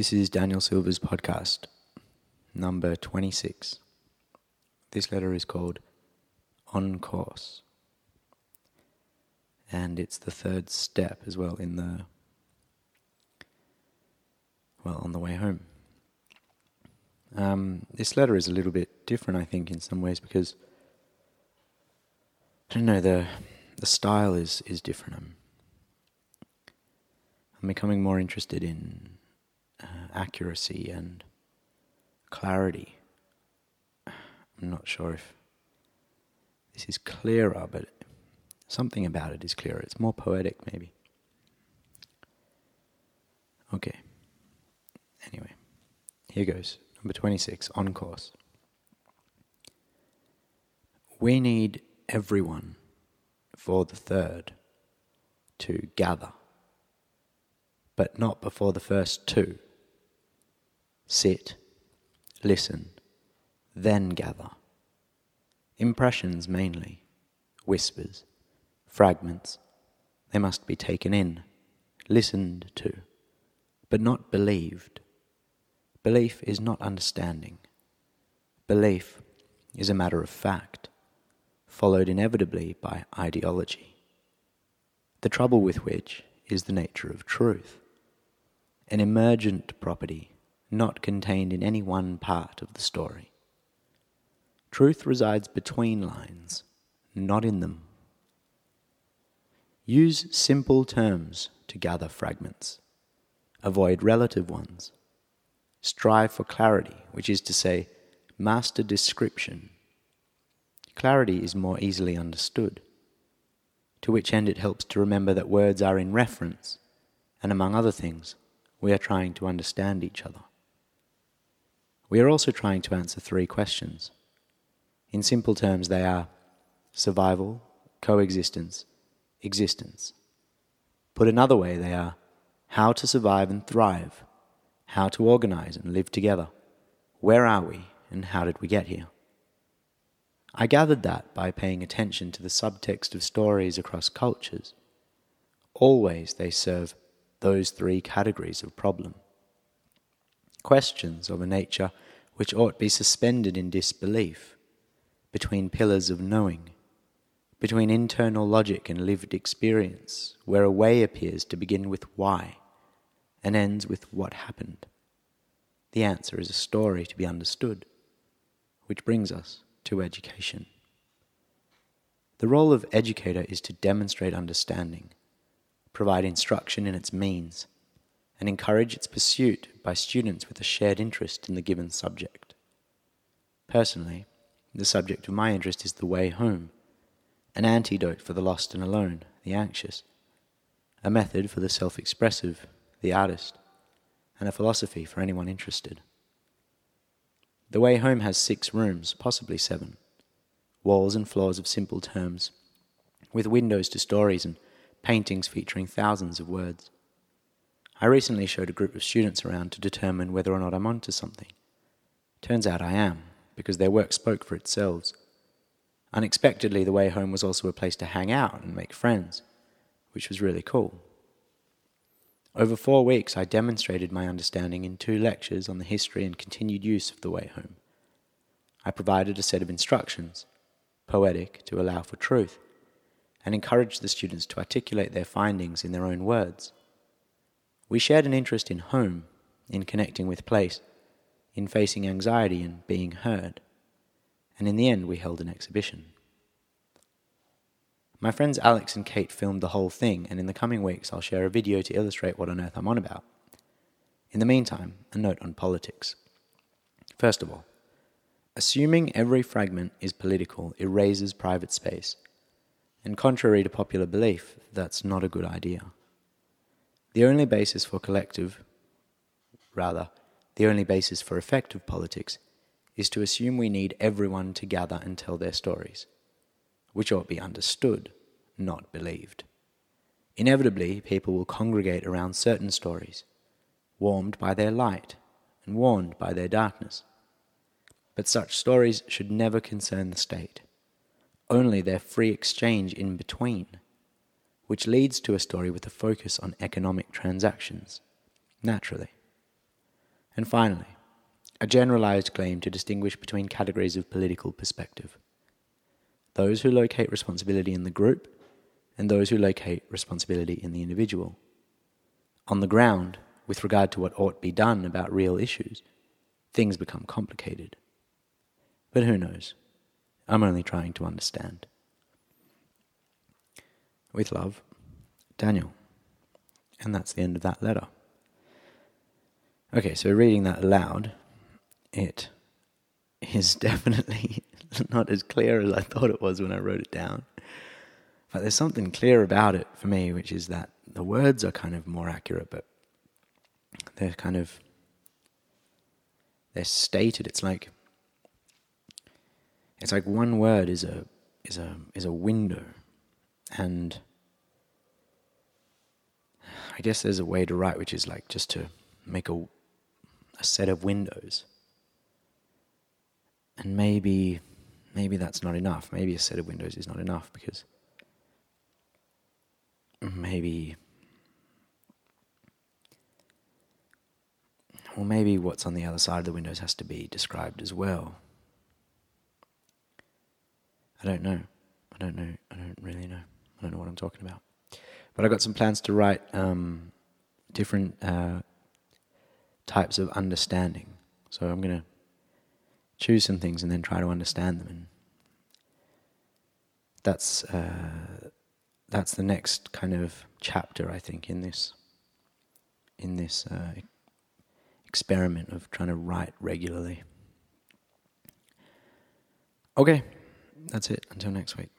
This is Daniel Silver's podcast, number 26. This letter is called On Course. And it's the third step as well in the, well, on the way home. Um, this letter is a little bit different, I think, in some ways because, I don't know, the, the style is, is different. I'm, I'm becoming more interested in uh, accuracy and clarity. I'm not sure if this is clearer, but something about it is clearer. It's more poetic, maybe. Okay. Anyway, here goes. Number 26, on course. We need everyone for the third to gather but not before the first two. Sit, listen, then gather. Impressions mainly, whispers, fragments. They must be taken in, listened to, but not believed. Belief is not understanding. Belief is a matter of fact, followed inevitably by ideology, the trouble with which is the nature of truth an emergent property not contained in any one part of the story. Truth resides between lines, not in them. Use simple terms to gather fragments. Avoid relative ones. Strive for clarity, which is to say, master description. Clarity is more easily understood, to which end it helps to remember that words are in reference, and among other things, we are trying to understand each other. We are also trying to answer three questions. In simple terms, they are survival, coexistence, existence. Put another way, they are how to survive and thrive, how to organize and live together, where are we, and how did we get here? I gathered that by paying attention to the subtext of stories across cultures. Always they serve those three categories of problem. Questions of a nature which ought be suspended in disbelief, between pillars of knowing, between internal logic and lived experience, where a way appears to begin with why and ends with what happened. The answer is a story to be understood, which brings us to education. The role of educator is to demonstrate understanding provide instruction in its means, and encourage its pursuit by students with a shared interest in the given subject. Personally, the subject of my interest is the way home, an antidote for the lost and alone, the anxious, a method for the self expressive, the artist, and a philosophy for anyone interested. The way home has six rooms, possibly seven, walls and floors of simple terms, with windows to stories and paintings featuring thousands of words. I recently showed a group of students around to determine whether or not I'm onto something. Turns out I am, because their work spoke for itself. Unexpectedly, the way home was also a place to hang out and make friends, which was really cool. Over four weeks, I demonstrated my understanding in two lectures on the history and continued use of the way home. I provided a set of instructions, poetic to allow for truth, and encouraged the students to articulate their findings in their own words. We shared an interest in home, in connecting with place, in facing anxiety and being heard, and in the end we held an exhibition. My friends Alex and Kate filmed the whole thing, and in the coming weeks I'll share a video to illustrate what on earth I'm on about. In the meantime, a note on politics. First of all, assuming every fragment is political erases private space and contrary to popular belief, that's not a good idea. The only basis for collective, rather, the only basis for effective politics, is to assume we need everyone to gather and tell their stories, which ought be understood, not believed. Inevitably, people will congregate around certain stories, warmed by their light and warned by their darkness. But such stories should never concern the state only their free exchange in between, which leads to a story with a focus on economic transactions, naturally. And finally, a generalized claim to distinguish between categories of political perspective those who locate responsibility in the group and those who locate responsibility in the individual. On the ground, with regard to what ought be done about real issues, things become complicated. But who knows? I'm only trying to understand. With love, Daniel. And that's the end of that letter. Okay, so reading that aloud, it is definitely not as clear as I thought it was when I wrote it down. But there's something clear about it for me, which is that the words are kind of more accurate, but they're kind of they're stated. It's like it's like one word is a is a is a window, and I guess there's a way to write which is like just to make a a set of windows. And maybe maybe that's not enough. Maybe a set of windows is not enough because maybe or maybe what's on the other side of the windows has to be described as well. I don't know. I don't know. I don't really know. I don't know what I'm talking about. But I've got some plans to write um, different uh, types of understanding. So I'm going to choose some things and then try to understand them. And that's uh, that's the next kind of chapter, I think, in this in this uh, experiment of trying to write regularly. Okay, that's it. Until next week.